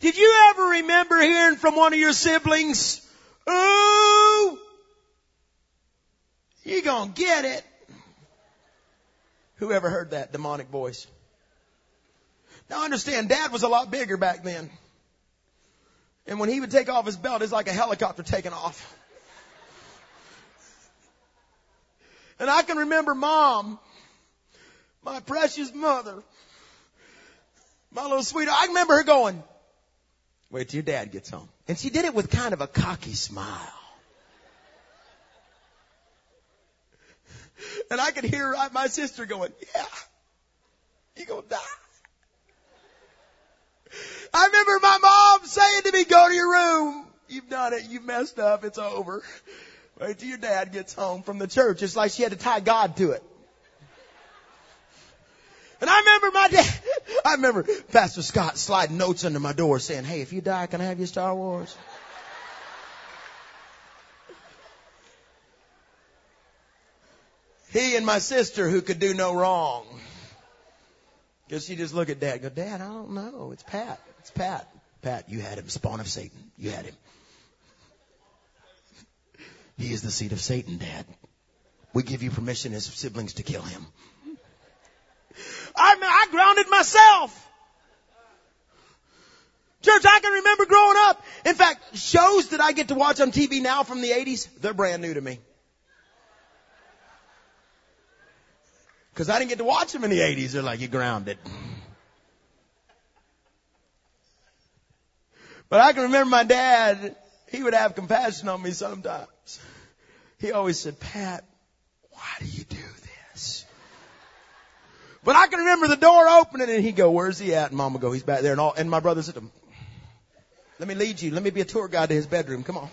Did you ever remember hearing from one of your siblings, ooh, you gonna get it? Who ever heard that demonic voice? Now understand, dad was a lot bigger back then. And when he would take off his belt, it's like a helicopter taking off. And I can remember mom, my precious mother, my little sweetheart. I remember her going, wait till your dad gets home. And she did it with kind of a cocky smile. And I could hear my sister going, yeah, you gonna die. I remember my mom saying to me, go to your room. You've done it. You've messed up. It's over. Wait till your dad gets home from the church. It's like she had to tie God to it. And I remember my dad, I remember Pastor Scott sliding notes under my door saying, hey, if you die, can I have your Star Wars? He and my sister who could do no wrong. Because she just look at dad go, Dad, I don't know. It's Pat. It's Pat. Pat, you had him. Spawn of Satan. You had him. He is the seed of Satan, Dad. We give you permission as siblings to kill him. I, I grounded myself. Church, I can remember growing up. In fact, shows that I get to watch on TV now from the 80s, they're brand new to me. Cause I didn't get to watch them in the 80s. They're like, you grounded. But I can remember my dad, he would have compassion on me sometimes. He always said, Pat, why do you? But I can remember the door opening and he'd go, where's he at? And mama go, he's back there. And all, and my brother said to him, let me lead you. Let me be a tour guide to his bedroom. Come on.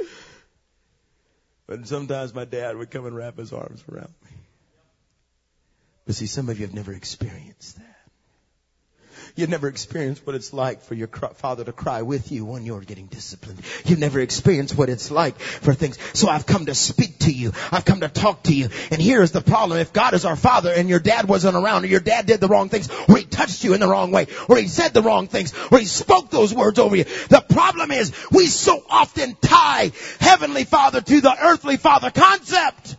But sometimes my dad would come and wrap his arms around me. But see, some of you have never experienced that. You've never experienced what it's like for your father to cry with you when you're getting disciplined. You've never experienced what it's like for things. So I've come to speak to you. I've come to talk to you. And here's the problem. If God is our father and your dad wasn't around or your dad did the wrong things or he touched you in the wrong way or he said the wrong things or he spoke those words over you, the problem is we so often tie heavenly father to the earthly father concept.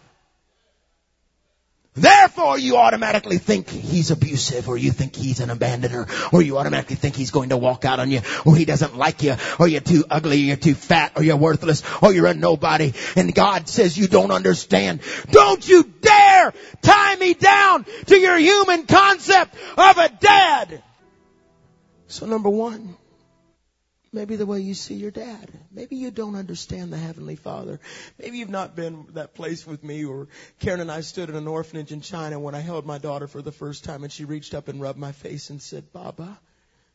Therefore you automatically think he's abusive or you think he's an abandoner or you automatically think he's going to walk out on you or he doesn't like you or you're too ugly or you're too fat or you're worthless or you're a nobody and God says you don't understand. Don't you dare tie me down to your human concept of a dad. So number one, Maybe the way you see your dad. Maybe you don't understand the Heavenly Father. Maybe you've not been that place with me or Karen and I stood in an orphanage in China when I held my daughter for the first time and she reached up and rubbed my face and said, Baba,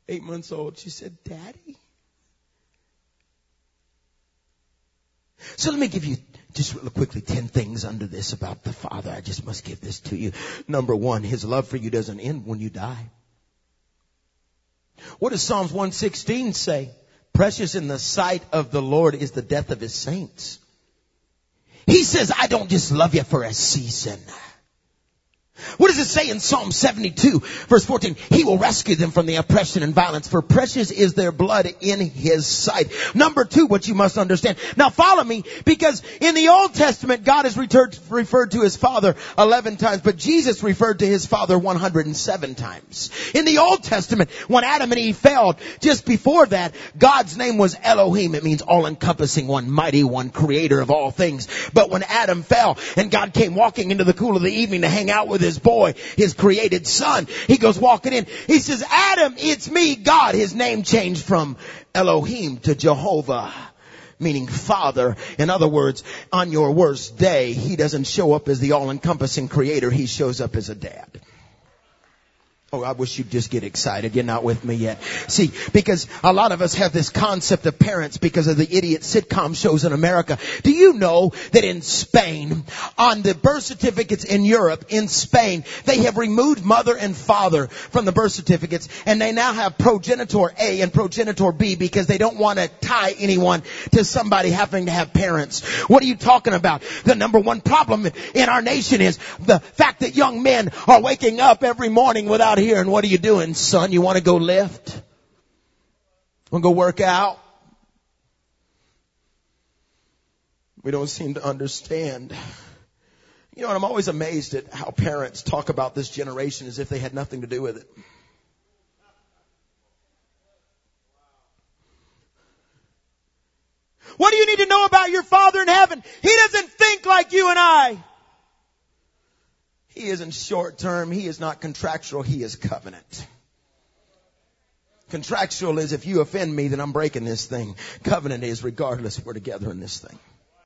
eight months old. She said, Daddy. So let me give you just real quickly 10 things under this about the Father. I just must give this to you. Number one, His love for you doesn't end when you die. What does Psalms 116 say? Precious in the sight of the Lord is the death of his saints. He says, I don't just love you for a season. What does it say in Psalm 72 verse 14? He will rescue them from the oppression and violence for precious is their blood in his sight. Number two, what you must understand. Now follow me because in the Old Testament, God is referred, to his father 11 times, but Jesus referred to his father 107 times. In the Old Testament, when Adam and Eve fell, just before that, God's name was Elohim. It means all encompassing one, mighty one, creator of all things. But when Adam fell and God came walking into the cool of the evening to hang out with his his boy, his created son. He goes walking in. He says, Adam, it's me, God. His name changed from Elohim to Jehovah meaning father. In other words, on your worst day, he doesn't show up as the all-encompassing creator. He shows up as a dad. Oh, I wish you'd just get excited. You're not with me yet. See, because a lot of us have this concept of parents because of the idiot sitcom shows in America. Do you know that in Spain, on the birth certificates in Europe, in Spain, they have removed mother and father from the birth certificates and they now have progenitor A and progenitor B because they don't want to tie anyone to somebody having to have parents. What are you talking about? The number one problem in our nation is the fact that young men are waking up every morning without here and what are you doing, son? You want to go lift? Want to go work out? We don't seem to understand. You know, and I'm always amazed at how parents talk about this generation as if they had nothing to do with it. What do you need to know about your Father in heaven? He doesn't think like you and I. He isn't short term. He is not contractual. He is covenant. Contractual is if you offend me, then I'm breaking this thing. Covenant is regardless, we're together in this thing.